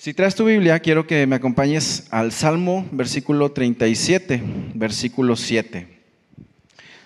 Si traes tu Biblia, quiero que me acompañes al Salmo, versículo 37, versículo 7.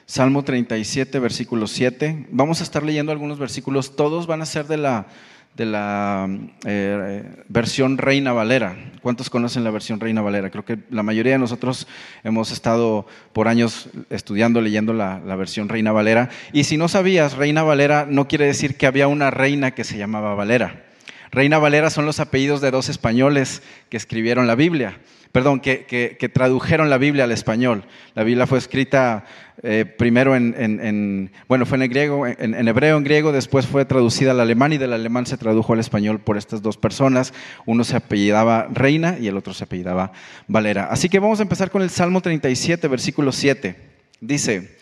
Salmo 37, versículo 7. Vamos a estar leyendo algunos versículos, todos van a ser de la, de la eh, versión Reina Valera. ¿Cuántos conocen la versión Reina Valera? Creo que la mayoría de nosotros hemos estado por años estudiando, leyendo la, la versión Reina Valera. Y si no sabías, Reina Valera no quiere decir que había una reina que se llamaba Valera. Reina Valera son los apellidos de dos españoles que escribieron la Biblia, perdón, que, tradujeron la Biblia al español. La Biblia fue escrita eh, primero en, bueno, fue en, griego, en, hebreo, en griego, después fue traducida al alemán y del alemán se tradujo al español por estas dos personas. Uno se apellidaba Reina y el otro se apellidaba Valera. Así que vamos a empezar con el Salmo 37, versículo 7. Dice,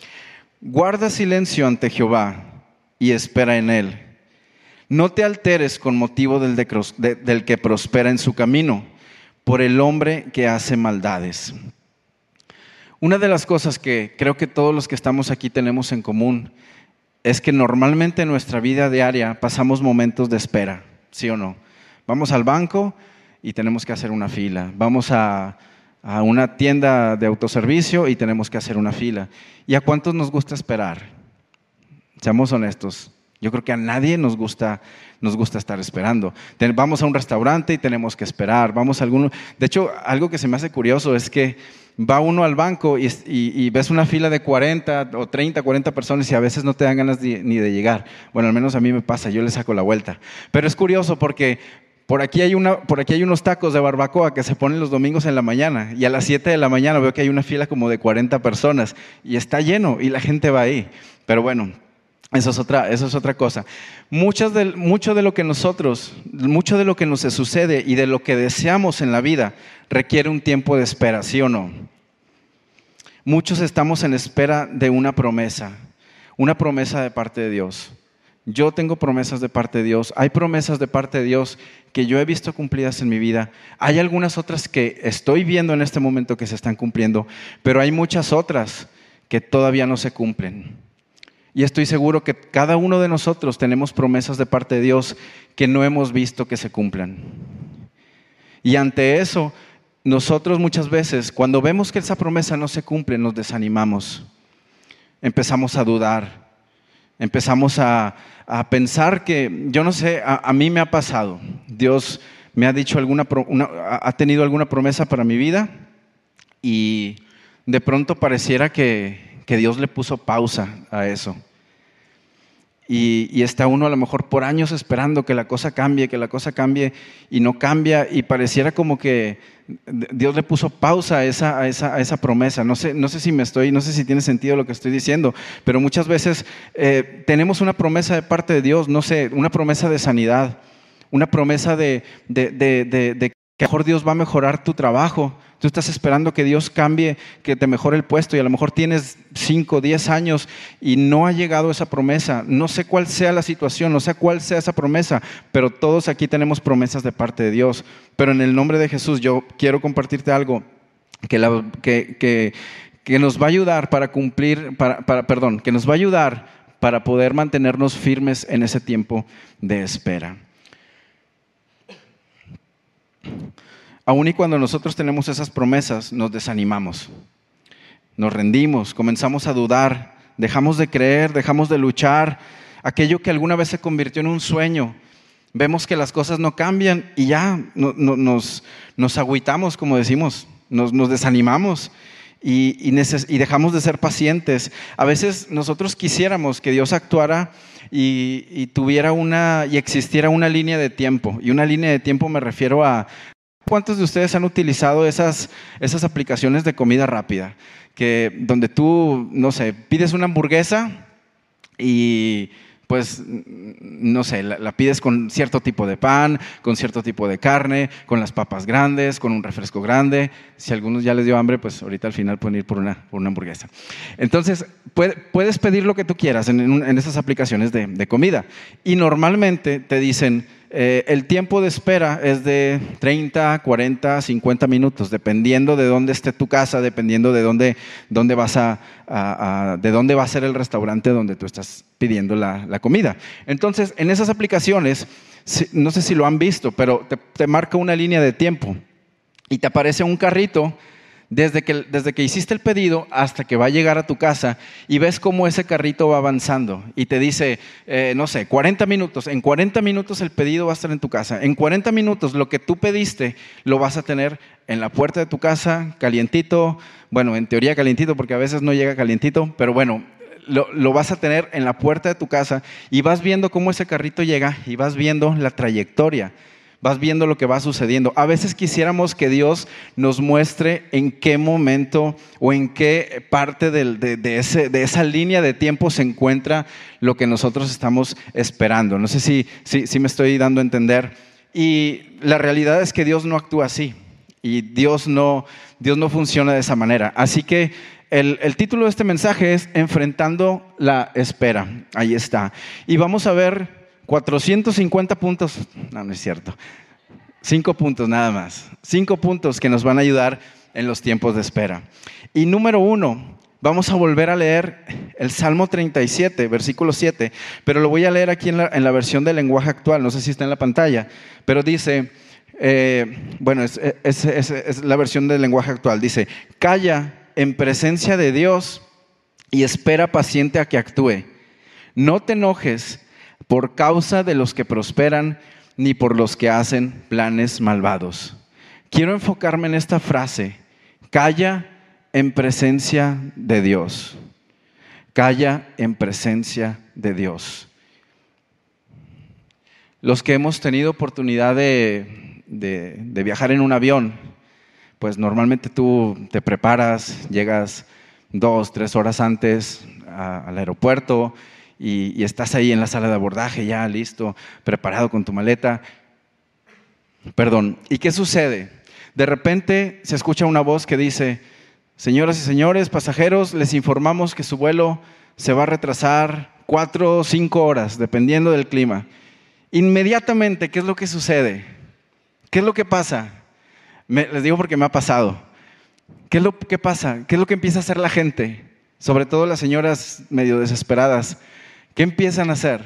guarda silencio ante Jehová y espera en él no te alteres con motivo del, que prospera en su camino, por el hombre que hace maldades. Una de las cosas que creo que todos los que estamos aquí tenemos en común es que normalmente en nuestra vida diaria pasamos momentos de espera, ¿sí o no? Vamos al banco y tenemos que hacer una fila. Vamos a, a una tienda de autoservicio y tenemos que hacer una fila. ¿Y a cuántos nos gusta esperar? Seamos honestos. Yo creo que a nadie nos gusta, nos gusta estar esperando. Vamos a un restaurante y tenemos que esperar. Vamos a alguno. De hecho, algo que se me hace curioso es que va uno al banco y, ves una fila de 40 o 30, 40 personas y a veces no te dan ganas ni de llegar. Bueno, al menos a mí me pasa, yo le saco la vuelta. Pero es curioso porque por aquí, hay una, por aquí hay unos tacos de barbacoa que se ponen los domingos en la mañana y a las 7 de la mañana veo que hay una fila como de 40 personas y está lleno y la gente va ahí. Pero bueno, eso es otra, es otra cosa. mucho de lo que nosotros, mucho de lo que nos sucede y de lo que deseamos en la vida requiere un tiempo de espera, ¿sí o no? Muchos estamos en espera de una promesa, una promesa de parte de Dios. Yo tengo promesas de parte de Dios, hay promesas de parte de Dios que yo he visto cumplidas en mi vida, hay algunas otras que estoy viendo en este momento que se están cumpliendo, pero hay muchas otras que todavía no se cumplen. Y estoy seguro que cada uno de nosotros tenemos promesas de parte de Dios que no hemos visto que se cumplan. Y ante eso, nosotros muchas veces, cuando vemos que esa promesa no se cumple, nos desanimamos. Empezamos a dudar. Empezamos a, pensar que, yo no sé, a, mí me ha pasado. Dios me ha dicho alguna, ha tenido alguna promesa para mi vida y de pronto pareciera que, que Dios le puso pausa a eso. Y, está uno a lo mejor por años esperando que la cosa cambie, que la cosa cambie y no cambia y pareciera como que Dios le puso pausa a esa, a esa, promesa. No sé, no sé si me estoy, no sé si tiene sentido lo que estoy diciendo, pero muchas veces eh, tenemos una promesa de parte de Dios, no sé, una promesa de sanidad, una promesa de, de, de que mejor Dios va a mejorar tu trabajo. Tú estás esperando que Dios cambie, que te mejore el puesto y a lo mejor tienes 5, 10 años y no ha llegado esa promesa. No sé cuál sea la situación, no sé cuál sea esa promesa, pero todos aquí tenemos promesas de parte de Dios. Pero en el nombre de Jesús yo quiero compartirte algo que, nos va a ayudar para cumplir, para, perdón, que nos va a ayudar para poder mantenernos firmes en ese tiempo de espera. Aún y cuando nosotros tenemos esas promesas, nos desanimamos, nos rendimos, comenzamos a dudar, dejamos de creer, dejamos de luchar. Aquello que alguna vez se convirtió en un sueño, vemos que las cosas no cambian y ya nos, nos agüitamos, como decimos, nos, desanimamos y, dejamos de ser pacientes. A veces nosotros quisiéramos que Dios actuara y, tuviera una y existiera una línea de tiempo. Y una línea de tiempo me refiero a, ¿Cuántos de ustedes han utilizado esas, esas aplicaciones de comida rápida? Que donde tú, no sé, pides una hamburguesa y pues, no sé, la, pides con cierto tipo de pan, con cierto tipo de carne, con las papas grandes, con un refresco grande. Si a algunos ya les dio hambre, pues ahorita al final pueden ir por una, por una hamburguesa. Entonces, puedes pedir lo que tú quieras en, en esas aplicaciones de, de comida. Y normalmente te dicen, eh, el tiempo de espera es de 30, 40, 50 minutos, dependiendo de dónde esté tu casa, dependiendo de dónde, dónde vas a, de dónde va a ser el restaurante donde tú estás pidiendo la, comida. Entonces, en esas aplicaciones no sé si lo han visto, pero te marca una línea de tiempo y te aparece un carrito desde que, desde que hiciste el pedido hasta que va a llegar a tu casa y ves cómo ese carrito va avanzando y te dice, eh, no sé, 40 minutos, en 40 minutos el pedido va a estar en tu casa, en 40 minutos lo que tú pediste lo vas a tener en la puerta de tu casa, calientito, bueno, en teoría calientito porque a veces no llega calientito, pero bueno, lo, lo, vas a tener en la puerta de tu casa y vas viendo cómo ese carrito llega y vas viendo la trayectoria vas viendo lo que va sucediendo. A veces quisiéramos que Dios nos muestre en qué momento o en qué parte de, esa línea de tiempo se encuentra lo que nosotros estamos esperando. No sé si, si, me estoy dando a entender. Y la realidad es que Dios no actúa así y Dios no, Dios no funciona de esa manera. Así que el, el, título de este mensaje es Enfrentando la espera. Ahí está. Y vamos a ver 450 puntos, no, no es cierto. Cinco puntos nada más. Cinco puntos que nos van a ayudar en los tiempos de espera. Y número uno, vamos a volver a leer el Salmo 37, versículo 7, pero lo voy a leer aquí en la, versión del lenguaje actual, no sé si está en la pantalla, pero dice, eh, bueno, es, es la versión del lenguaje actual, dice, calla en presencia de Dios y espera paciente a que actúe. No te enojes por causa de los que prosperan, ni por los que hacen planes malvados. Quiero enfocarme en esta frase, calla en presencia de Dios. Calla en presencia de Dios. Los que hemos tenido oportunidad de, viajar en un avión, pues normalmente tú te preparas, llegas dos, tres horas antes al aeropuerto, y, estás ahí en la sala de abordaje ya listo, preparado con tu maleta. Perdón, ¿y qué sucede? De repente se escucha una voz que dice, señoras y señores pasajeros, les informamos que su vuelo se va a retrasar cuatro o cinco horas, dependiendo del clima. Inmediatamente, ¿qué es lo que sucede? ¿Qué es lo que pasa? les digo porque me ha pasado. ¿Qué es lo que pasa? ¿Qué es lo que empieza a hacer la gente? Sobre todo las señoras medio desesperadas. ¿Qué empiezan a hacer?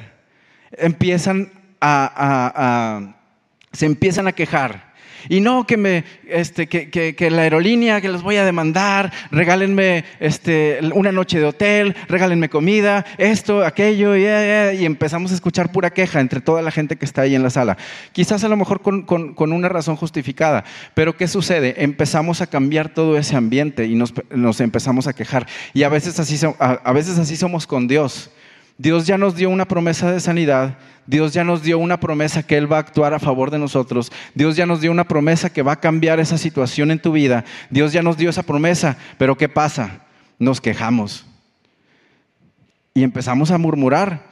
Empiezan a, se empiezan a quejar. Y no que, me, este, que, la aerolínea, que les voy a demandar, regálenme este, una noche de hotel, regálenme comida, esto, aquello, y, y, empezamos a escuchar pura queja entre toda la gente que está ahí en la sala. Quizás a lo mejor con, una razón justificada, pero ¿qué sucede? Empezamos a cambiar todo ese ambiente y nos, empezamos a quejar. Y a veces así, a veces así somos con Dios. Dios ya nos dio una promesa de sanidad, Dios ya nos dio una promesa que Él va a actuar a favor de nosotros, Dios ya nos dio una promesa que va a cambiar esa situación en tu vida, Dios ya nos dio esa promesa, pero ¿qué pasa? Nos quejamos y empezamos a murmurar.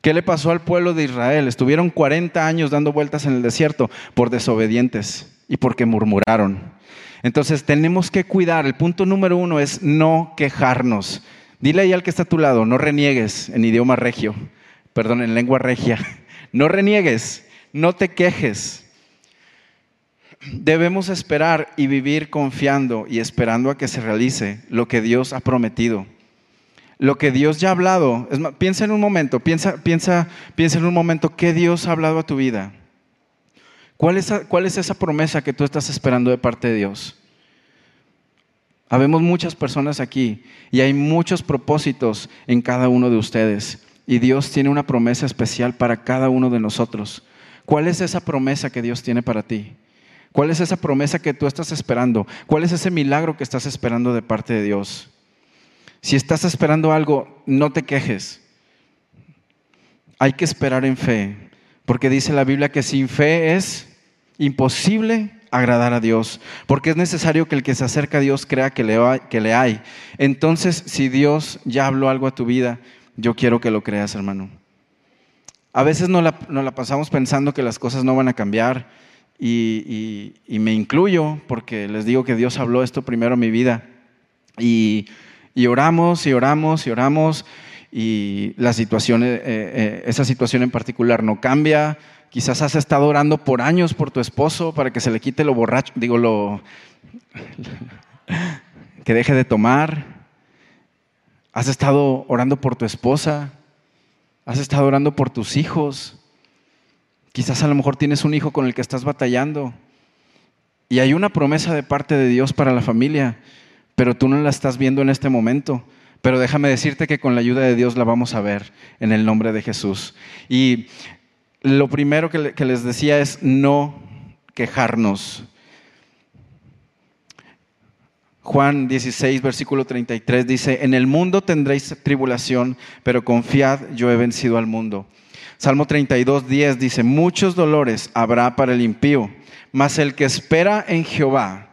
¿Qué le pasó al pueblo de Israel? Estuvieron 40 años dando vueltas en el desierto por desobedientes y porque murmuraron. Entonces tenemos que cuidar, el punto número uno es no quejarnos. Dile ahí al que está a tu lado, no reniegues en idioma regio, perdón, en lengua regia. No reniegues, no te quejes. Debemos esperar y vivir confiando y esperando a que se realice lo que Dios ha prometido. Lo que Dios ya ha hablado. piensa en un momento, piensa, piensa, piensa en un momento qué Dios ha hablado a tu vida. ¿Cuál es, ¿Cuál es esa promesa que tú estás esperando de parte de Dios? Habemos muchas personas aquí y hay muchos propósitos en cada uno de ustedes. Y Dios tiene una promesa especial para cada uno de nosotros. ¿Cuál es esa promesa que Dios tiene para ti? ¿Cuál es esa promesa que tú estás esperando? ¿Cuál es ese milagro que estás esperando de parte de Dios? Si estás esperando algo, no te quejes. Hay que esperar en fe, porque dice la Biblia que sin fe es imposible agradar a Dios, porque es necesario que el que se acerca a Dios crea que le, que le hay. Entonces, si Dios ya habló algo a tu vida, yo quiero que lo creas, hermano. A veces nos la, la pasamos pensando que las cosas no van a cambiar y, me incluyo porque les digo que Dios habló esto primero en mi vida y, oramos y oramos y oramos y la situación, eh, eh, esa situación en particular no cambia, Quizás has estado orando por años por tu esposo para que se le quite lo borracho, digo, lo que deje de tomar. Has estado orando por tu esposa. Has estado orando por tus hijos. Quizás a lo mejor tienes un hijo con el que estás batallando y hay una promesa de parte de Dios para la familia, pero tú no la estás viendo en este momento. Pero déjame decirte que con la ayuda de Dios la vamos a ver en el nombre de Jesús. Y lo primero que, les decía es no quejarnos. Juan 16, versículo 33 dice, en el mundo tendréis tribulación, pero confiad, yo he vencido al mundo. Salmo 32, 10 dice, muchos dolores habrá para el impío mas el que espera en Jehová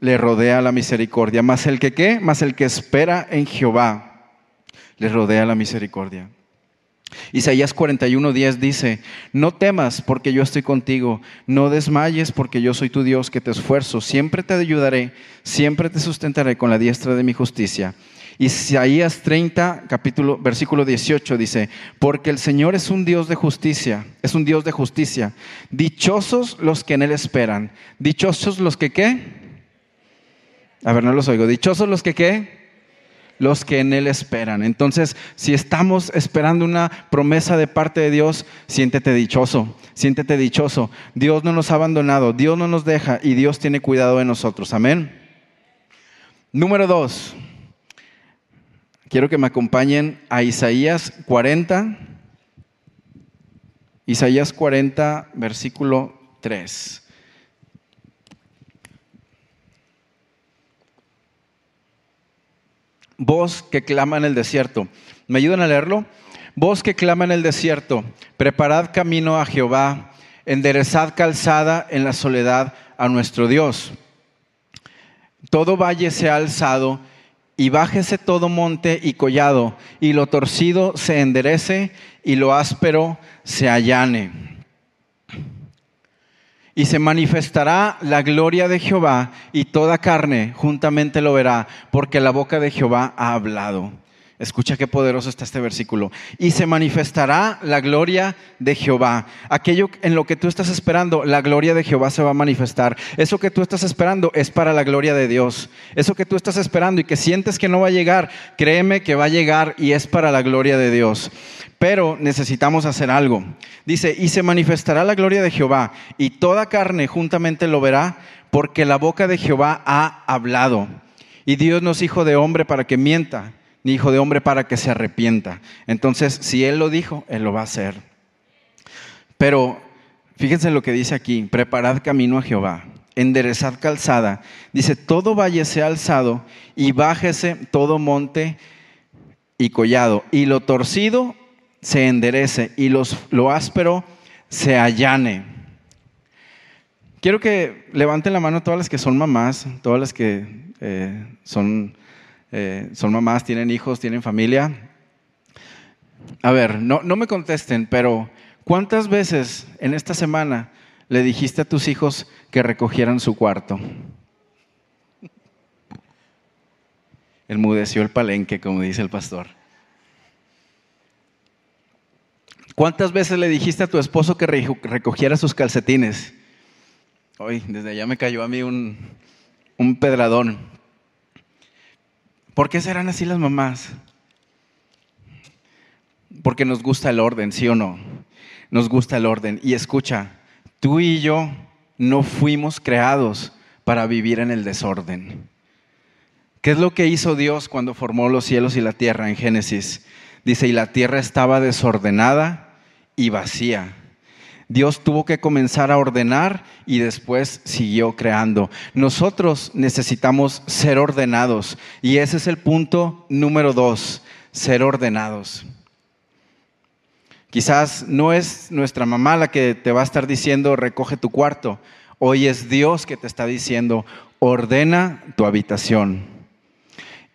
le rodea la misericordia. Mas el que qué? Mas el que espera en Jehová le rodea la misericordia. Isaías 41:10 dice, no temas porque yo estoy contigo, no desmayes porque yo soy tu Dios que te esfuerzo, siempre te ayudaré, siempre te sustentaré con la diestra de mi justicia. Isaías 30, capítulo, versículo 18 dice, porque el Señor es un Dios de justicia, es un Dios de justicia. Dichosos los que en Él esperan. Dichosos los que qué? A ver, no los oigo. Dichosos los que qué? Los que en Él esperan. Entonces, si estamos esperando una promesa de parte de Dios, siéntete dichoso, siéntete dichoso. Dios no nos ha abandonado, Dios no nos deja y Dios tiene cuidado de nosotros. Amén. Número dos. Quiero que me acompañen a Isaías 40, Isaías 40, versículo 3. Voz que clama en el desierto. ¿Me ayudan a leerlo? Voz que clama en el desierto. Preparad camino a Jehová. Enderezad calzada en la soledad a nuestro Dios. Todo valle se ha alzado y bájese todo monte y collado, y lo torcido se enderece, y lo áspero se allane. Y se manifestará la gloria de Jehová, y toda carne juntamente lo verá, porque la boca de Jehová ha hablado. Escucha qué poderoso está este versículo. Y se manifestará la gloria de Jehová. Aquello en lo que tú estás esperando, la gloria de Jehová se va a manifestar. Eso que tú estás esperando es para la gloria de Dios. Eso que tú estás esperando y que sientes que no va a llegar, créeme que va a llegar y es para la gloria de Dios. Pero necesitamos hacer algo. Dice, y se manifestará la gloria de Jehová y toda carne juntamente lo verá porque la boca de Jehová ha hablado. Y Dios no es hijo de hombre para que mienta ni hijo de hombre para que se arrepienta. Entonces, si Él lo dijo, Él lo va a hacer. Pero fíjense lo que dice aquí, preparad camino a Jehová, enderezad calzada. Dice, todo valle sea alzado y bájese todo monte y collado, y lo torcido se enderece y los, lo áspero se allane. Quiero que levanten la mano todas las que son mamás, todas las que eh, son eh, son mamás, tienen hijos, tienen familia. A ver, no, no me contesten, pero ¿cuántas veces en esta semana le dijiste a tus hijos que recogieran su cuarto? Enmudeció el palenque, como dice el pastor. ¿Cuántas veces le dijiste a tu esposo que recogiera sus calcetines? Hoy, desde allá me cayó a mí un, un pedradón. ¿Por qué serán así las mamás? Porque nos gusta el orden, ¿sí o no? Nos gusta el orden. Y escucha, tú y yo no fuimos creados para vivir en el desorden. ¿Qué es lo que hizo Dios cuando formó los cielos y la tierra en Génesis? Dice, y la tierra estaba desordenada y vacía. Dios tuvo que comenzar a ordenar y después siguió creando. Nosotros necesitamos ser ordenados y ese es el punto número dos, ser ordenados. Quizás no es nuestra mamá la que te va a estar diciendo recoge tu cuarto. Hoy es Dios que te está diciendo ordena tu habitación.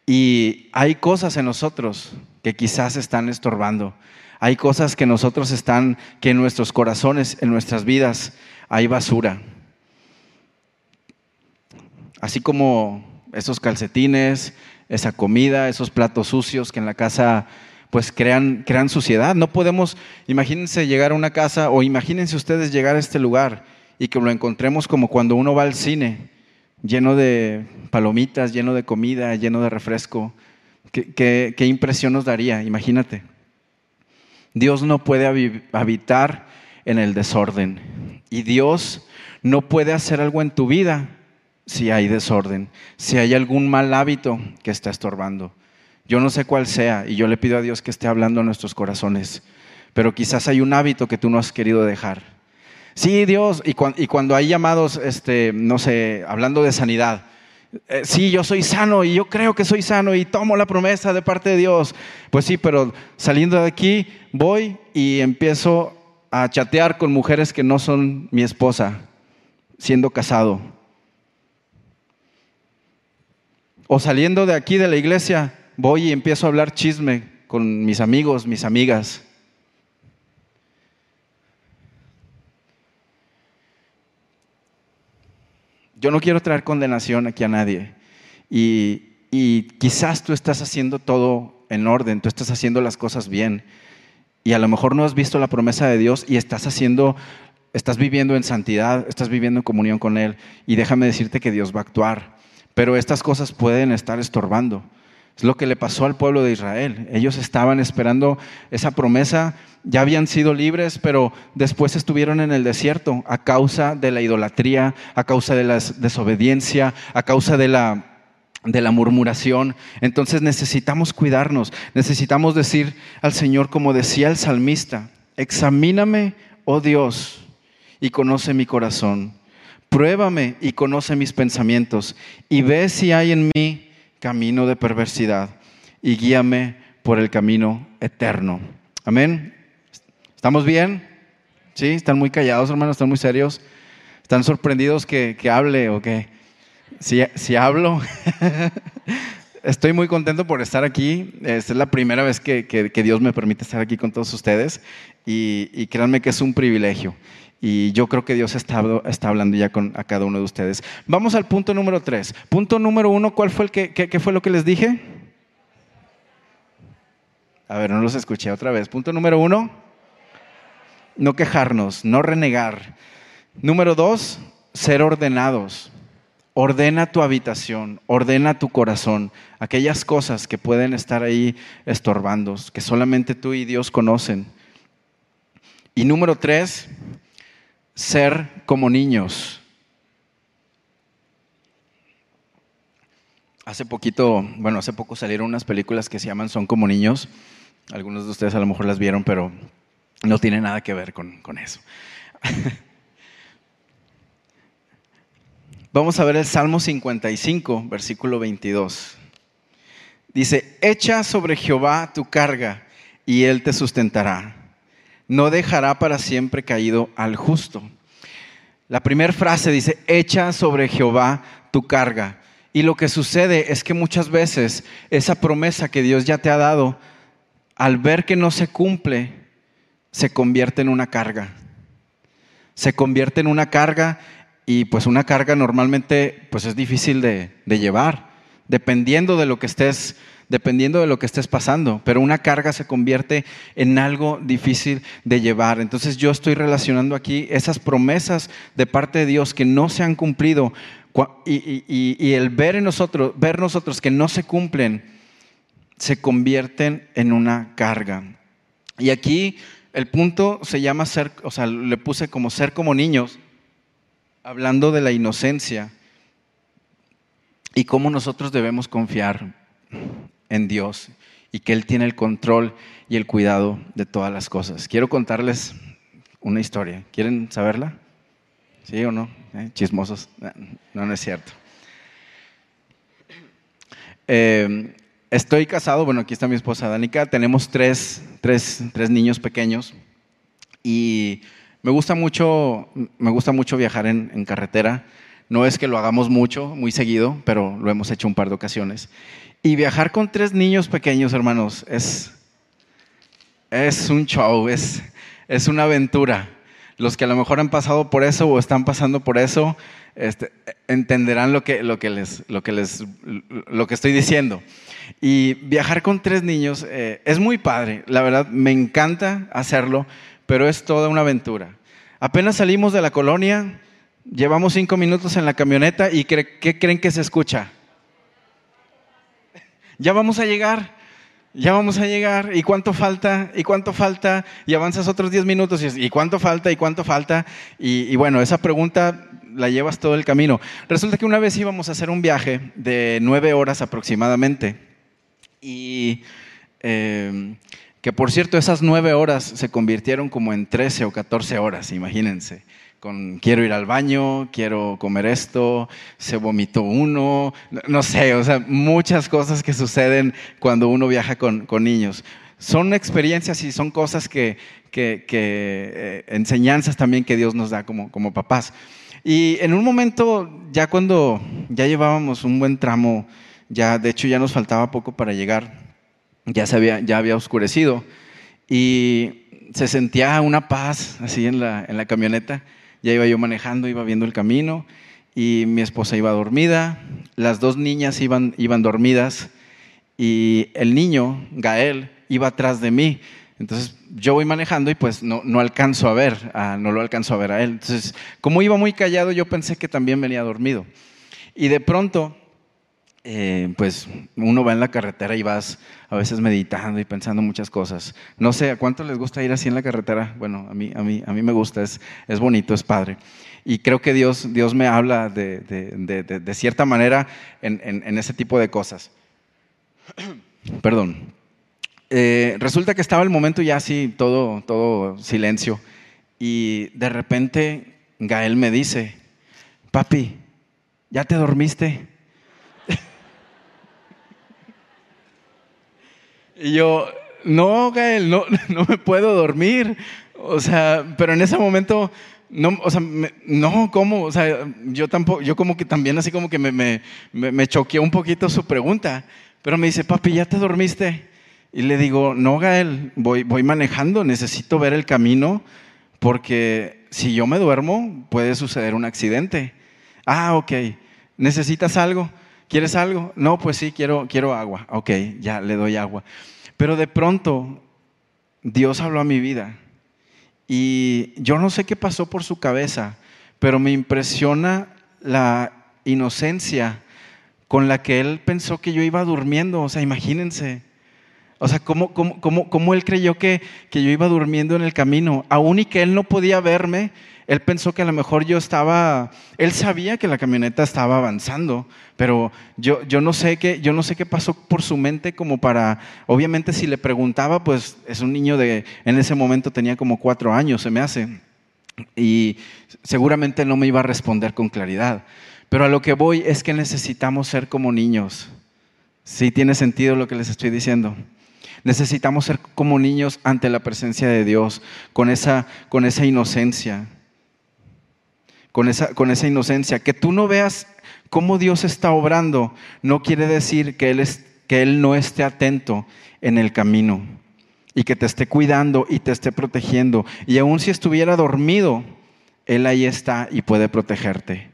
Y hay cosas en nosotros que quizás están estorbando. Hay cosas que nosotros están, que en nuestros corazones, en nuestras vidas, hay basura. Así como esos calcetines, esa comida, esos platos sucios que en la casa pues crean, crean suciedad. No podemos, imagínense llegar a una casa o imagínense ustedes llegar a este lugar y que lo encontremos como cuando uno va al cine, lleno de palomitas, lleno de comida, lleno de refresco. ¿Qué, qué impresión nos daría? Imagínate. Dios no puede habitar en el desorden. Y Dios no puede hacer algo en tu vida si hay desorden, si hay algún mal hábito que está estorbando. Yo no sé cuál sea y yo le pido a Dios que esté hablando en nuestros corazones, pero quizás hay un hábito que tú no has querido dejar. Sí, Dios, y, cuando hay llamados, este, no sé, hablando de sanidad, eh, sí, yo soy sano y yo creo que soy sano y tomo la promesa de parte de Dios. Pues sí, pero saliendo de aquí voy y empiezo a chatear con mujeres que no son mi esposa, siendo casado. O saliendo de aquí de la iglesia, voy y empiezo a hablar chisme con mis amigos, mis amigas. Yo no quiero traer condenación aquí a nadie. Y, quizás tú estás haciendo todo en orden, tú estás haciendo las cosas bien. Y a lo mejor no has visto la promesa de Dios y estás haciendo, estás viviendo en santidad, estás viviendo en comunión con Él. Y déjame decirte que Dios va a actuar. Pero estas cosas pueden estar estorbando. Es lo que le pasó al pueblo de Israel. Ellos estaban esperando esa promesa, ya habían sido libres, pero después estuvieron en el desierto a causa de la idolatría, a causa de la desobediencia, a causa de la, de la murmuración. Entonces necesitamos cuidarnos, necesitamos decir al Señor como decía el salmista, examíname, oh Dios, y conoce mi corazón Pruébame y conoce mis pensamientos y ve si hay en mí camino de perversidad y guíame por el camino eterno. Amén. ¿Estamos bien? ¿Sí? ¿Están muy callados, hermanos? ¿Están muy serios? ¿Están sorprendidos que, hable o que si, si hablo? Estoy muy contento por estar aquí. Esta es la primera vez que, Dios me permite estar aquí con todos ustedes y, y créanme que es un privilegio. Y yo creo que Dios está, hablando ya con a cada uno de ustedes. Vamos al punto número tres. Punto número uno, ¿cuál fue el que, fue lo que les dije? A ver, no los escuché otra vez. Punto número uno, no quejarnos, no renegar. Número dos, ser ordenados. Ordena tu habitación, ordena tu corazón, aquellas cosas que pueden estar ahí estorbando, que solamente tú y Dios conocen. Y número tres, ser como niños. Hace poquito, bueno, hace poco salieron unas películas que se llaman Son como niños. Algunos de ustedes a lo mejor las vieron, pero no tiene nada que ver con, con eso. Vamos a ver el Salmo 55, versículo 22. Dice, echa sobre Jehová tu carga y él te sustentará no dejará para siempre caído al justo. La primera frase dice, echa sobre Jehová tu carga. Y lo que sucede es que muchas veces esa promesa que Dios ya te ha dado, al ver que no se cumple, se convierte en una carga. Se convierte en una carga y pues una carga normalmente pues es difícil de, de llevar, dependiendo de lo que estés dependiendo de lo que estés pasando, pero una carga se convierte en algo difícil de llevar. Entonces yo estoy relacionando aquí esas promesas de parte de Dios que no se han cumplido y, el ver en nosotros, ver nosotros que no se cumplen, se convierten en una carga. Y aquí el punto se llama ser, o sea, le puse como ser como niños, hablando de la inocencia y cómo nosotros debemos confiar en Dios y que Él tiene el control y el cuidado de todas las cosas. Quiero contarles una historia. ¿Quieren saberla? ¿Sí o no? ¿Eh? Chismosos. No, no es cierto. Eh, estoy casado, bueno, aquí está mi esposa Danica, tenemos tres, tres, tres niños pequeños y me gusta mucho, me gusta mucho viajar en, en carretera. No es que lo hagamos mucho, muy seguido, pero lo hemos hecho un par de ocasiones. Y viajar con tres niños pequeños, hermanos, es, es un show, es, es una aventura. Los que a lo mejor han pasado por eso o están pasando por eso, este, entenderán lo que, lo, que les, lo, que les, lo que estoy diciendo. Y viajar con tres niños eh, es muy padre, la verdad, me encanta hacerlo, pero es toda una aventura. Apenas salimos de la colonia, llevamos cinco minutos en la camioneta y ¿qué creen que se escucha? Ya vamos a llegar. ya vamos a llegar, ¿y cuánto falta? ¿Y cuánto falta? Y avanzas otros 10 minutos, y cuánto falta? ¿Y cuánto falta? Y, bueno, esa pregunta la llevas todo el camino. Resulta que una vez íbamos a hacer un viaje de nueve horas aproximadamente, y eh, que por cierto, esas nueve horas se convirtieron como en 13 o 14 horas, imagínense con quiero ir al baño, quiero comer esto, se vomitó uno, no sé, o sea, muchas cosas que suceden cuando uno viaja con, niños. Son experiencias y son cosas que, que, eh, enseñanzas también que Dios nos da como, como papás. Y en un momento, ya cuando ya llevábamos un buen tramo, ya de hecho ya nos faltaba poco para llegar, ya, se había, ya había oscurecido y se sentía una paz así en la, en la camioneta ya iba yo manejando, iba viendo el camino y mi esposa iba dormida, las dos niñas iban, iban dormidas y el niño, Gael, iba atrás de mí. Entonces yo voy manejando y pues no, no alcanzo a ver, no lo alcanzo a ver a él. Entonces, como iba muy callado, yo pensé que también venía dormido. Y de pronto eh, pues uno va en la carretera y vas a veces meditando y pensando muchas cosas. No sé, ¿a cuánto les gusta ir así en la carretera? Bueno, a mí, a mí, a mí me gusta, es, es bonito, es padre. Y creo que Dios, Dios me habla de, de, de, cierta manera en, en, ese tipo de cosas. Perdón. Eh, resulta que estaba el momento ya así, todo, todo silencio. Y de repente Gael me dice, papi, ¿ya te dormiste? Y yo, no, Gael, no, no me puedo dormir. O sea, pero en ese momento, no, o sea, no, ¿cómo? O sea, yo tampoco, yo como que también así como que me, me, me choqueó un poquito su pregunta. Pero me dice, papi, ¿ya te dormiste? Y le digo, no, Gael, voy, voy manejando, necesito ver el camino porque si yo me duermo puede suceder un accidente. Ah, ok, ¿necesitas algo? ¿Quieres algo? No, pues sí, quiero, quiero agua. Ok, ya le doy agua. Pero de pronto Dios habló a mi vida y yo no sé qué pasó por su cabeza, pero me impresiona la inocencia con la que él pensó que yo iba durmiendo. O sea, imagínense. O sea, ¿cómo, cómo, él creyó que, que yo iba durmiendo en el camino? Aún y que él no podía verme, él pensó que a lo mejor yo estaba, él sabía que la camioneta estaba avanzando, pero yo, yo, no sé qué, yo no sé qué pasó por su mente como para, obviamente si le preguntaba, pues es un niño de, en ese momento tenía como cuatro años, se me hace, y seguramente no me iba a responder con claridad. Pero a lo que voy es que necesitamos ser como niños. ¿Sí tiene sentido lo que les estoy diciendo? Necesitamos ser como niños ante la presencia de Dios, con esa, con esa inocencia con esa, con esa inocencia. Que tú no veas cómo Dios está obrando no quiere decir que él, es, que él no esté atento en el camino y que te esté cuidando y te esté protegiendo. Y aun si estuviera dormido, Él ahí está y puede protegerte.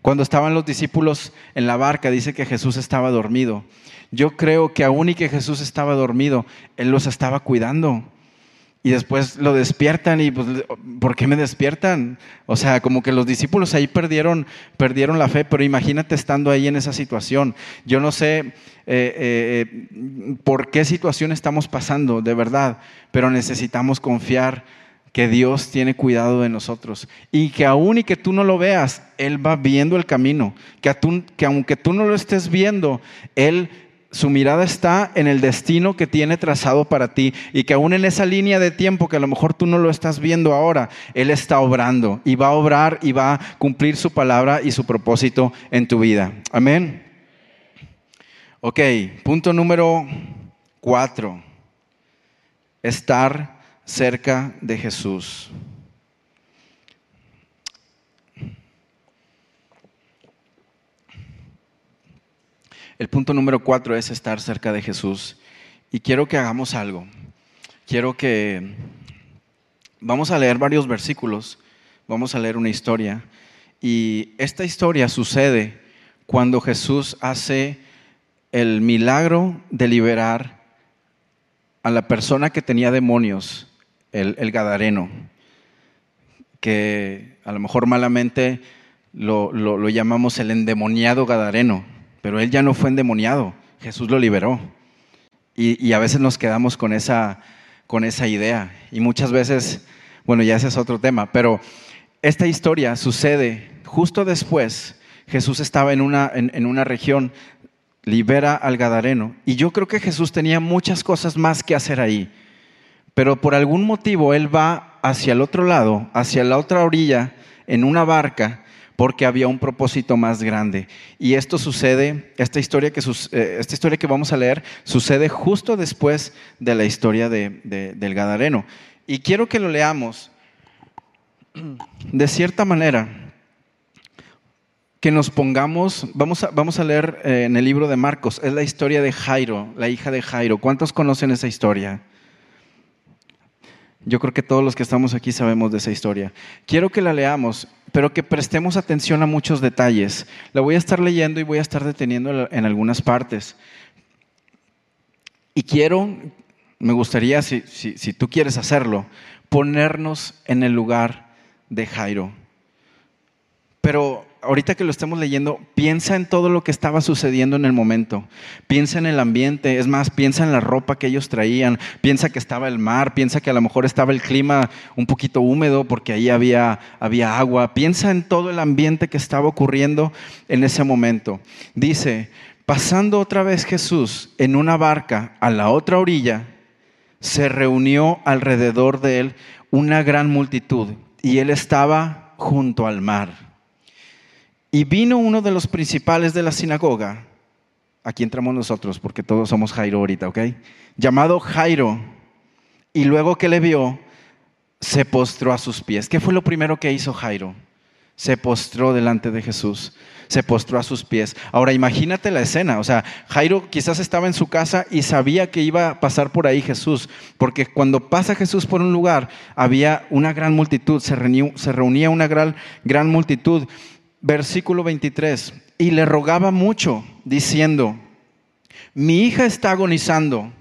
Cuando estaban los discípulos en la barca, dice que Jesús estaba dormido. Yo creo que aún y que Jesús estaba dormido, Él los estaba cuidando. Y después lo despiertan y pues, ¿por qué me despiertan? O sea, como que los discípulos ahí perdieron, perdieron la fe, pero imagínate estando ahí en esa situación. Yo no sé eh, eh, por qué situación estamos pasando, de verdad, pero necesitamos confiar que Dios tiene cuidado de nosotros y que aún y que tú no lo veas, Él va viendo el camino, que, que aunque tú no lo estés viendo, Él su mirada está en el destino que tiene trazado para ti y que aún en esa línea de tiempo que a lo mejor tú no lo estás viendo ahora, Él está obrando y va a obrar y va a cumplir su palabra y su propósito en tu vida. Amén. Ok, punto número cuatro. Estar cerca de Jesús. El punto número cuatro es estar cerca de Jesús. Y quiero que hagamos algo. Quiero que... Vamos a leer varios versículos, vamos a leer una historia. Y esta historia sucede cuando Jesús hace el milagro de liberar a la persona que tenía demonios, el, Gadareno, que a lo mejor malamente lo, lo llamamos el endemoniado Gadareno pero él ya no fue endemoniado, Jesús lo liberó. Y, a veces nos quedamos con esa, con esa idea. Y muchas veces, bueno, ya ese es otro tema, pero esta historia sucede justo después. Jesús estaba en una, en una región, libera al Gadareno. Y yo creo que Jesús tenía muchas cosas más que hacer ahí. Pero por algún motivo él va hacia el otro lado, hacia la otra orilla, en una barca, porque había un propósito más grande. Y esto sucede, esta historia que, eh, esta historia que vamos a leer, sucede justo después de la historia del Gadareno. Y quiero que lo leamos de cierta manera, que nos pongamos, vamos a, vamos a leer eh, en el libro de Marcos, es la historia de Jairo, la hija de Jairo. ¿Cuántos conocen esa historia? Yo creo que todos los que estamos aquí sabemos de esa historia. Quiero que la leamos, pero que prestemos atención a muchos detalles. La voy a estar leyendo y voy a estar deteniendo en algunas partes. Y quiero, me gustaría, si, tú quieres hacerlo, ponernos en el lugar de Jairo. Pero ahorita que lo estemos leyendo, piensa en todo lo que estaba sucediendo en el momento. Piensa en el ambiente, es más, piensa en la ropa que ellos traían, piensa que estaba el mar, piensa que a lo mejor estaba el clima un poquito húmedo porque ahí había, había agua. Piensa en todo el ambiente que estaba ocurriendo en ese momento. Dice, pasando otra vez Jesús en una barca a la otra orilla, se reunió alrededor de él una gran multitud y él estaba junto al mar. Y vino uno de los principales de la sinagoga, aquí entramos nosotros porque todos somos Jairo ahorita, ¿ok? Llamado Jairo, y luego que le vio, se postró a sus pies. ¿Qué fue lo primero que hizo Jairo? Se postró delante de Jesús, se postró a sus pies. Ahora imagínate la escena, o sea, Jairo quizás estaba en su casa y sabía que iba a pasar por ahí Jesús, porque cuando pasa Jesús por un lugar había una gran multitud, se reunía, una gran, gran multitud versículo 23, y le rogaba mucho, diciendo, mi hija está agonizando,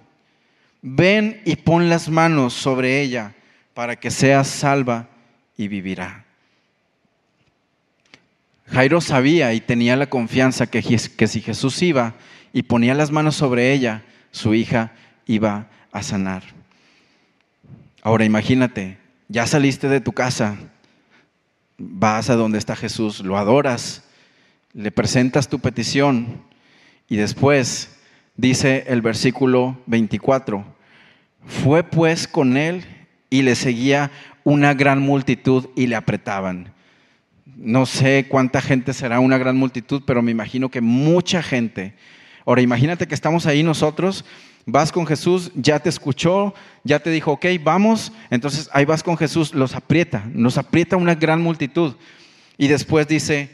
ven y pon las manos sobre ella para que sea salva y vivirá. Jairo sabía y tenía la confianza que, si Jesús iba y ponía las manos sobre ella, su hija iba a sanar. Ahora imagínate, ya saliste de tu casa, vas a donde está Jesús, lo adoras, le presentas tu petición y después dice el versículo 24, fue pues con él y le seguía una gran multitud y le apretaban. No sé cuánta gente será una gran multitud, pero me imagino que mucha gente. Ahora imagínate que estamos ahí nosotros Vas con Jesús, ya te escuchó, ya te dijo, ok, vamos. Entonces ahí vas con Jesús, los aprieta, nos aprieta una gran multitud. Y después dice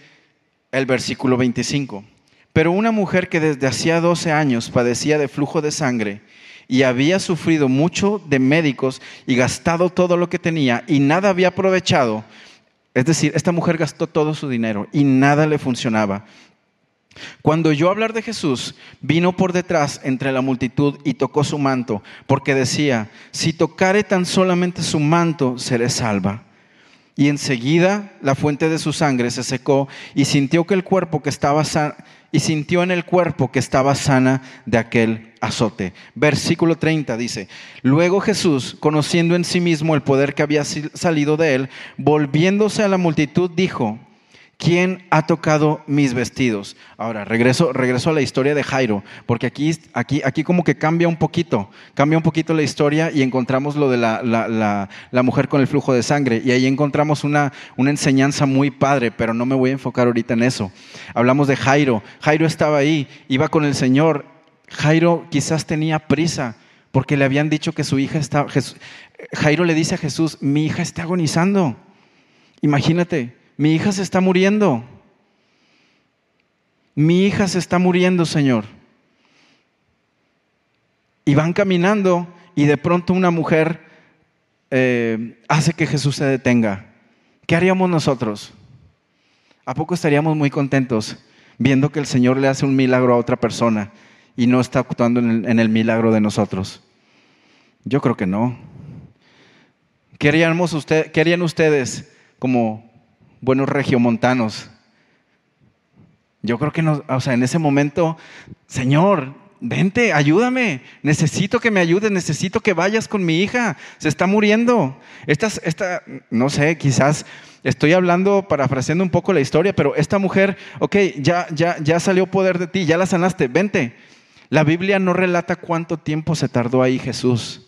el versículo 25, pero una mujer que desde hacía 12 años padecía de flujo de sangre y había sufrido mucho de médicos y gastado todo lo que tenía y nada había aprovechado, es decir, esta mujer gastó todo su dinero y nada le funcionaba. Cuando oyó hablar de Jesús, vino por detrás entre la multitud y tocó su manto, porque decía, si tocare tan solamente su manto, seré salva. Y enseguida la fuente de su sangre se secó y sintió que el cuerpo que estaba y sintió en el cuerpo que estaba sana de aquel azote. Versículo 30 dice, luego Jesús, conociendo en sí mismo el poder que había salido de él, volviéndose a la multitud, dijo, ¿Quién ha tocado mis vestidos? Ahora, regreso, regreso a la historia de Jairo, porque aquí, aquí, aquí como que cambia un poquito, cambia un poquito la historia y encontramos lo de la, la, mujer con el flujo de sangre. Y ahí encontramos una, una enseñanza muy padre, pero no me voy a enfocar ahorita en eso. Hablamos de Jairo. Jairo estaba ahí, iba con el Señor. Jairo quizás tenía prisa porque le habían dicho que su hija estaba... Jairo le dice a Jesús, mi hija está agonizando. Imagínate mi hija se está muriendo. Mi hija se está muriendo, Señor. Y van caminando y de pronto una mujer eh, hace que Jesús se detenga. ¿Qué haríamos nosotros? ¿A poco estaríamos muy contentos viendo que el Señor le hace un milagro a otra persona y no está actuando en el, milagro de nosotros? Yo creo que no. ¿Qué ¿Qué harían ustedes como buenos regiomontanos. Yo creo que o sea, en ese momento, Señor, vente, ayúdame, necesito que me ayudes, necesito que vayas con mi hija, se está muriendo. Esta, esta, no sé, quizás estoy hablando, parafraseando un poco la historia, pero esta mujer, ok, ya, ya, ya salió poder de ti, ya la sanaste, vente. La Biblia no relata cuánto tiempo se tardó ahí Jesús,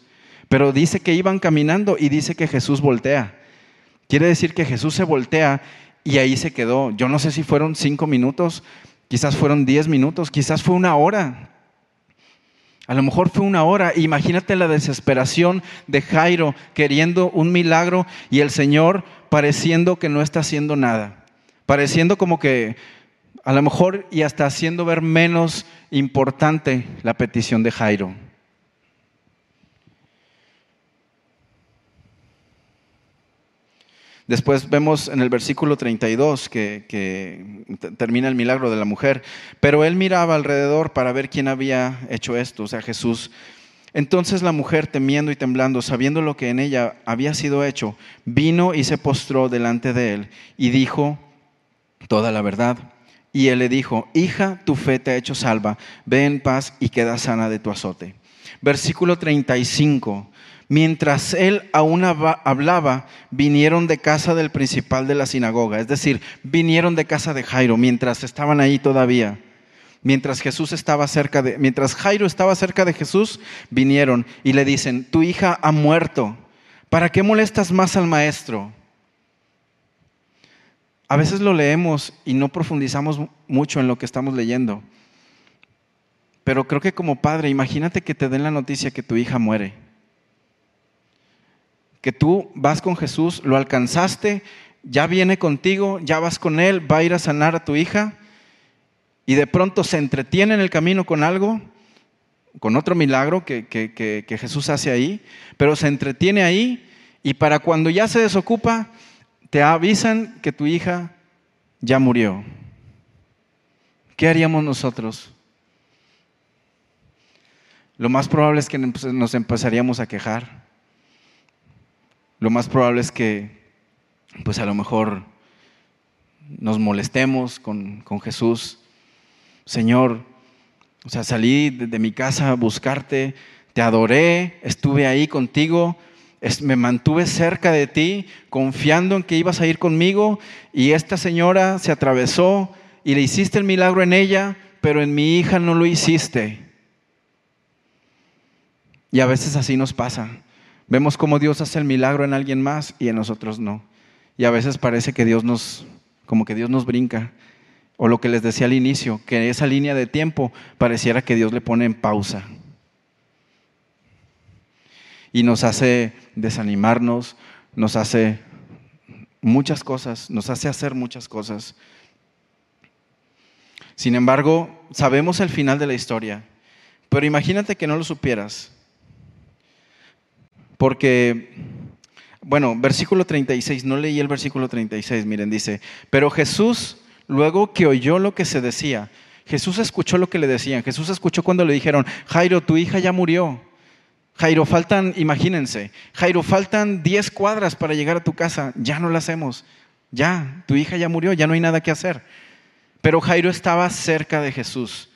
pero dice que iban caminando y dice que Jesús voltea. Quiere decir que Jesús se voltea y ahí se quedó. Yo no sé si fueron cinco minutos, quizás fueron diez minutos, quizás fue una hora. A lo mejor fue una hora. Imagínate la desesperación de Jairo queriendo un milagro y el Señor pareciendo que no está haciendo nada. Pareciendo como que a lo mejor y hasta haciendo ver menos importante la petición de Jairo. Después vemos en el versículo 32 que, termina el milagro de la mujer, pero él miraba alrededor para ver quién había hecho esto, o sea, Jesús. Entonces la mujer, temiendo y temblando, sabiendo lo que en ella había sido hecho, vino y se postró delante de él y dijo toda la verdad. Y él le dijo, hija, tu fe te ha hecho salva, ve en paz y queda sana de tu azote. Versículo 35. Mientras él aún hablaba, vinieron de casa del principal de la sinagoga, es decir, vinieron de casa de Jairo, mientras estaban ahí todavía. Mientras Jesús estaba cerca de, mientras Jairo estaba cerca de Jesús, vinieron y le dicen, tu hija ha muerto, ¿para qué molestas más al maestro? A veces lo leemos y no profundizamos mucho en lo que estamos leyendo. Pero creo que como padre, imagínate que te den la noticia que tu hija muere. Que tú vas con Jesús, lo alcanzaste, ya viene contigo, ya vas con Él, va a ir a sanar a tu hija y de pronto se entretiene en el camino con algo, con otro milagro que, que Jesús hace ahí, pero se entretiene ahí y para cuando ya se desocupa, te avisan que tu hija ya murió. ¿Qué haríamos nosotros? Lo más probable es que nos empezaríamos a quejar. Lo más probable es que, pues a lo mejor, nos molestemos con, con Jesús. Señor, o sea, salí de mi casa a buscarte, te adoré, estuve ahí contigo, me mantuve cerca de ti, confiando en que ibas a ir conmigo, y esta señora se atravesó y le hiciste el milagro en ella, pero en mi hija no lo hiciste. Y a veces así nos pasa. Vemos cómo Dios hace el milagro en alguien más y en nosotros no. Y a veces parece que Dios nos, como que Dios nos brinca. O lo que les decía al inicio, que esa línea de tiempo pareciera que Dios le pone en pausa y nos hace desanimarnos, nos hace muchas cosas, nos hace hacer muchas cosas. Sin embargo, sabemos el final de la historia, pero imagínate que no lo supieras. Porque, bueno, versículo 36, no leí el versículo 36, miren, dice, pero Jesús, luego que oyó lo que se decía, Jesús escuchó lo que le decían, Jesús escuchó cuando le dijeron, Jairo, tu hija ya murió. Jairo, faltan, imagínense, Jairo, faltan 10 cuadras para llegar a tu casa, ya no la hacemos, ya, tu hija ya murió, ya no hay nada que hacer. Pero Jairo estaba cerca de Jesús.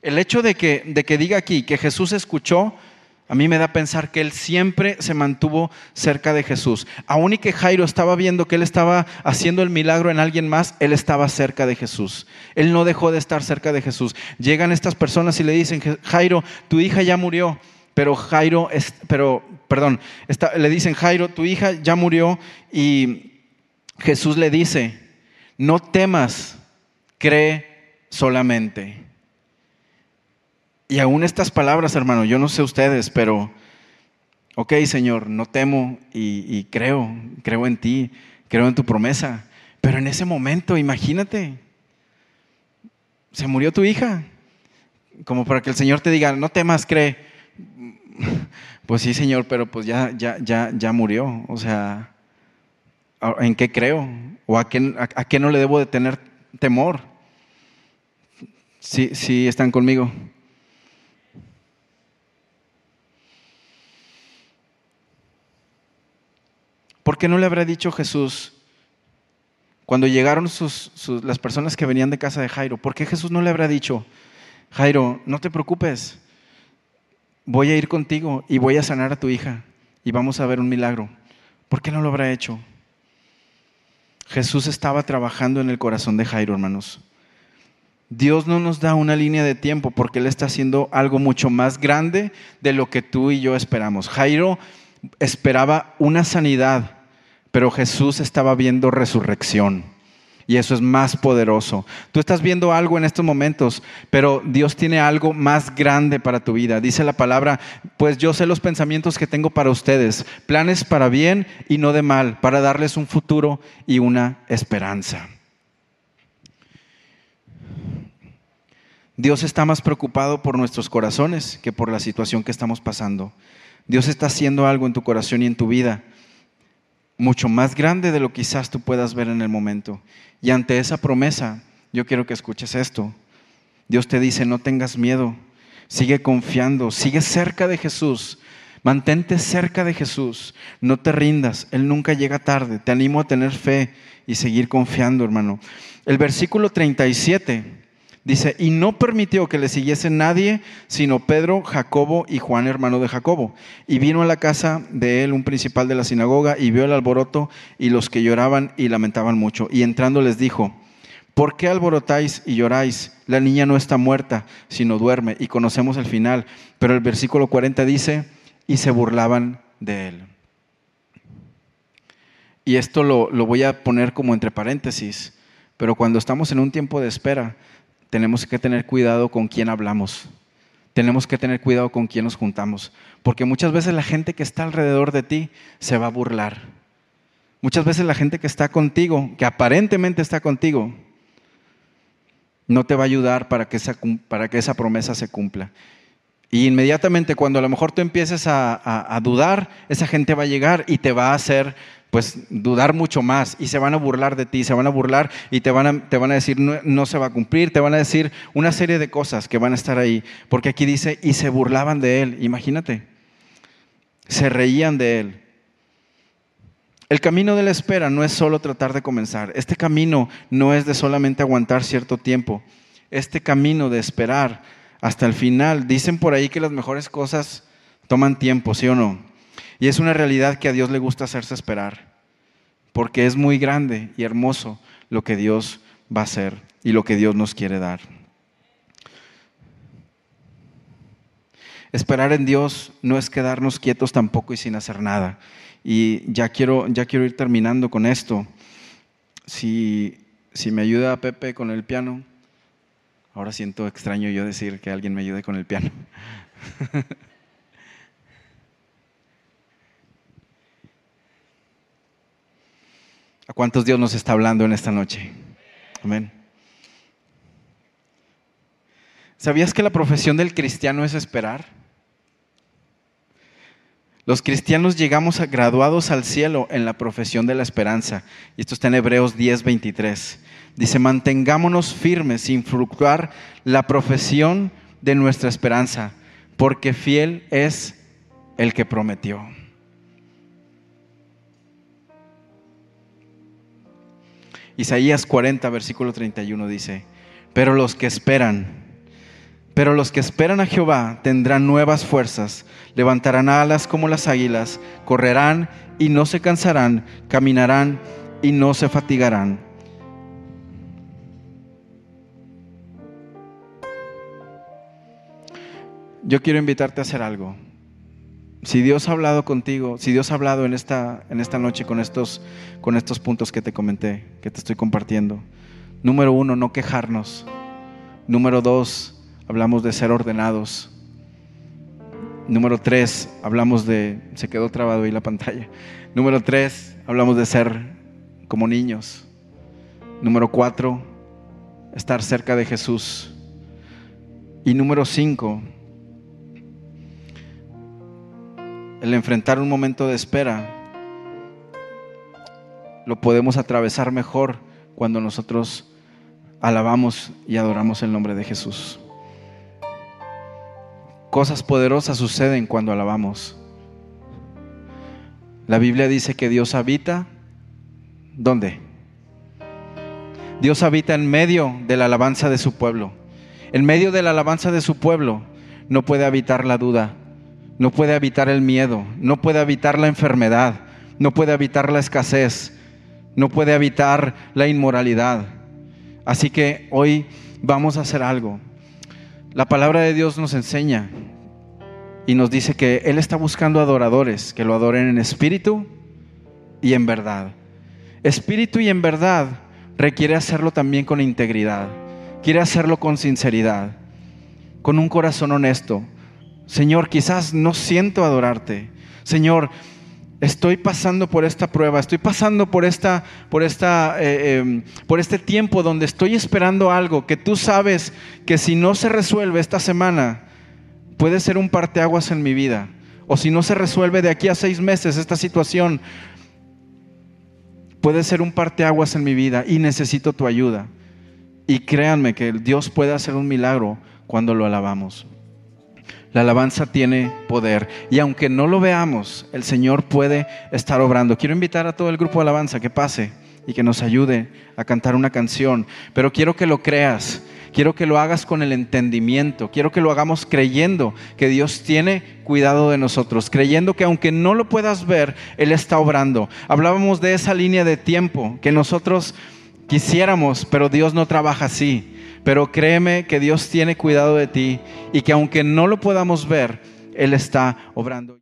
El hecho de que, de que diga aquí que Jesús escuchó, a mí me da pensar que él siempre se mantuvo cerca de Jesús. Aún y que Jairo estaba viendo que él estaba haciendo el milagro en alguien más, él estaba cerca de Jesús. Él no dejó de estar cerca de Jesús. Llegan estas personas y le dicen, Jairo, tu hija ya murió. Pero Jairo, pero, perdón, le dicen, Jairo, tu hija ya murió y Jesús le dice, no temas, cree solamente. Y aún estas palabras, hermano, yo no sé ustedes, pero, ok, Señor, no temo y, creo, creo en ti, creo en tu promesa. Pero en ese momento, imagínate, se murió tu hija, como para que el Señor te diga, no temas, cree. Pues sí, Señor, pero pues ya, ya, ya, ya murió. O sea, ¿en qué creo? ¿O a qué, a, qué no le debo de tener temor? Sí, sí, están conmigo. ¿Por qué no le habrá dicho Jesús cuando llegaron sus, las personas que venían de casa de Jairo? ¿Por qué Jesús no le habrá dicho, Jairo, no te preocupes, voy a ir contigo y voy a sanar a tu hija y vamos a ver un milagro. ¿Por qué no lo habrá hecho? Jesús estaba trabajando en el corazón de Jairo, hermanos. Dios no nos da una línea de tiempo porque Él está haciendo algo mucho más grande de lo que tú y yo esperamos. Jairo esperaba una sanidad, pero Jesús estaba viendo resurrección. Y eso es más poderoso. Tú estás viendo algo en estos momentos, pero Dios tiene algo más grande para tu vida. Dice la palabra, pues yo sé los pensamientos que tengo para ustedes, planes para bien y no de mal, para darles un futuro y una esperanza. Dios está más preocupado por nuestros corazones que por la situación que estamos pasando. Dios está haciendo algo en tu corazón y en tu vida, mucho más grande de lo quizás tú puedas ver en el momento. Y ante esa promesa, yo quiero que escuches esto. Dios te dice, no tengas miedo, sigue confiando, sigue cerca de Jesús, mantente cerca de Jesús, no te rindas, Él nunca llega tarde, te animo a tener fe y seguir confiando, hermano. El versículo 37 Dice, y no permitió que le siguiese nadie, sino Pedro, Jacobo y Juan, hermano de Jacobo. Y vino a la casa de él un principal de la sinagoga y vio el alboroto y los que lloraban y lamentaban mucho. Y entrando les dijo, ¿por qué alborotáis y lloráis? La niña no está muerta, sino duerme. Y conocemos el final. Pero el versículo 40 dice, y se burlaban de él. Y esto lo, lo voy a poner como entre paréntesis. Pero cuando estamos en un tiempo de espera, tenemos que tener cuidado con quién hablamos. Tenemos que tener cuidado con quién nos juntamos. Porque muchas veces la gente que está alrededor de ti se va a burlar. Muchas veces la gente que está contigo, que aparentemente está contigo, no te va a ayudar para que esa, para que esa promesa se cumpla. Y inmediatamente cuando a lo mejor tú empieces a, a, dudar, esa gente va a llegar y te va a hacer pues dudar mucho más y se van a burlar de ti, se van a burlar y te van a, te van a decir no, no, se va a cumplir, te van a decir una serie de cosas que van a estar ahí, porque aquí dice y se burlaban de él, imagínate, se reían de él. El camino de la espera no es solo tratar de comenzar, este camino no es de solamente aguantar cierto tiempo, este camino de esperar hasta el final, dicen por ahí que las mejores cosas toman tiempo, ¿sí o no? Y es una realidad que a Dios le gusta hacerse esperar, porque es muy grande y hermoso lo que Dios va a hacer y lo que Dios nos quiere dar. Esperar en Dios no es quedarnos quietos tampoco y sin hacer nada. Y ya quiero, ya quiero ir terminando con esto. Si, si me ayuda Pepe con el piano, ahora siento extraño yo decir que alguien me ayude con el piano. ¿A cuántos Dios nos está hablando en esta noche? Amén. ¿Sabías que la profesión del cristiano es esperar? Los cristianos llegamos graduados al cielo en la profesión de la esperanza. Y esto está en Hebreos 10:23. Dice, mantengámonos firmes sin fluctuar la profesión de nuestra esperanza, porque fiel es el que prometió. Isaías 40, versículo 31 dice, pero los que esperan, pero los que esperan a Jehová tendrán nuevas fuerzas, levantarán alas como las águilas, correrán y no se cansarán, caminarán y no se fatigarán. Yo quiero invitarte a hacer algo si Dios ha hablado contigo, si Dios ha hablado en esta, en esta noche con estos, con estos puntos que te comenté, que te estoy compartiendo. Número uno, no quejarnos. Número dos, hablamos de ser ordenados. Número tres, hablamos de, se quedó trabado ahí la pantalla. Número tres, hablamos de ser como niños. Número cuatro, estar cerca de Jesús. Y número cinco, el enfrentar un momento de espera lo podemos atravesar mejor cuando nosotros alabamos y adoramos el nombre de Jesús. Cosas poderosas suceden cuando alabamos. La Biblia dice que Dios habita, ¿dónde? Dios habita en medio de la alabanza de su pueblo. En medio de la alabanza de su pueblo no puede habitar la duda, no puede habitar el miedo, no puede habitar la enfermedad, no puede habitar la escasez, no puede habitar la inmoralidad. Así que hoy vamos a hacer algo. La palabra de Dios nos enseña y nos dice que Él está buscando adoradores que lo adoren en espíritu y en verdad. Espíritu y en verdad requiere hacerlo también con integridad, quiere hacerlo con sinceridad, con un corazón honesto. Señor, quizás no siento adorarte. Señor, estoy pasando por esta prueba, estoy pasando por, esta, por, esta, eh, em, por este tiempo donde estoy esperando algo que tú sabes que si no se resuelve esta semana, puede ser un parteaguas en mi vida. O si no se resuelve de aquí a seis meses esta situación, puede ser un parteaguas en mi vida y necesito tu ayuda. Y créanme que Dios puede hacer un milagro cuando lo alabamos. La alabanza tiene poder y aunque no lo veamos, el Señor puede estar obrando. Quiero invitar a todo el grupo de alabanza que pase y que nos ayude a cantar una canción, pero quiero que lo creas. Quiero que lo hagas con el entendimiento. Quiero que lo hagamos creyendo que Dios tiene cuidado de nosotros. Creyendo que aunque no lo puedas ver, Él está obrando. Hablábamos de esa línea de tiempo que nosotros quisiéramos, pero Dios no trabaja así. Pero créeme que Dios tiene cuidado de ti y que aunque no lo podamos ver, Él está obrando.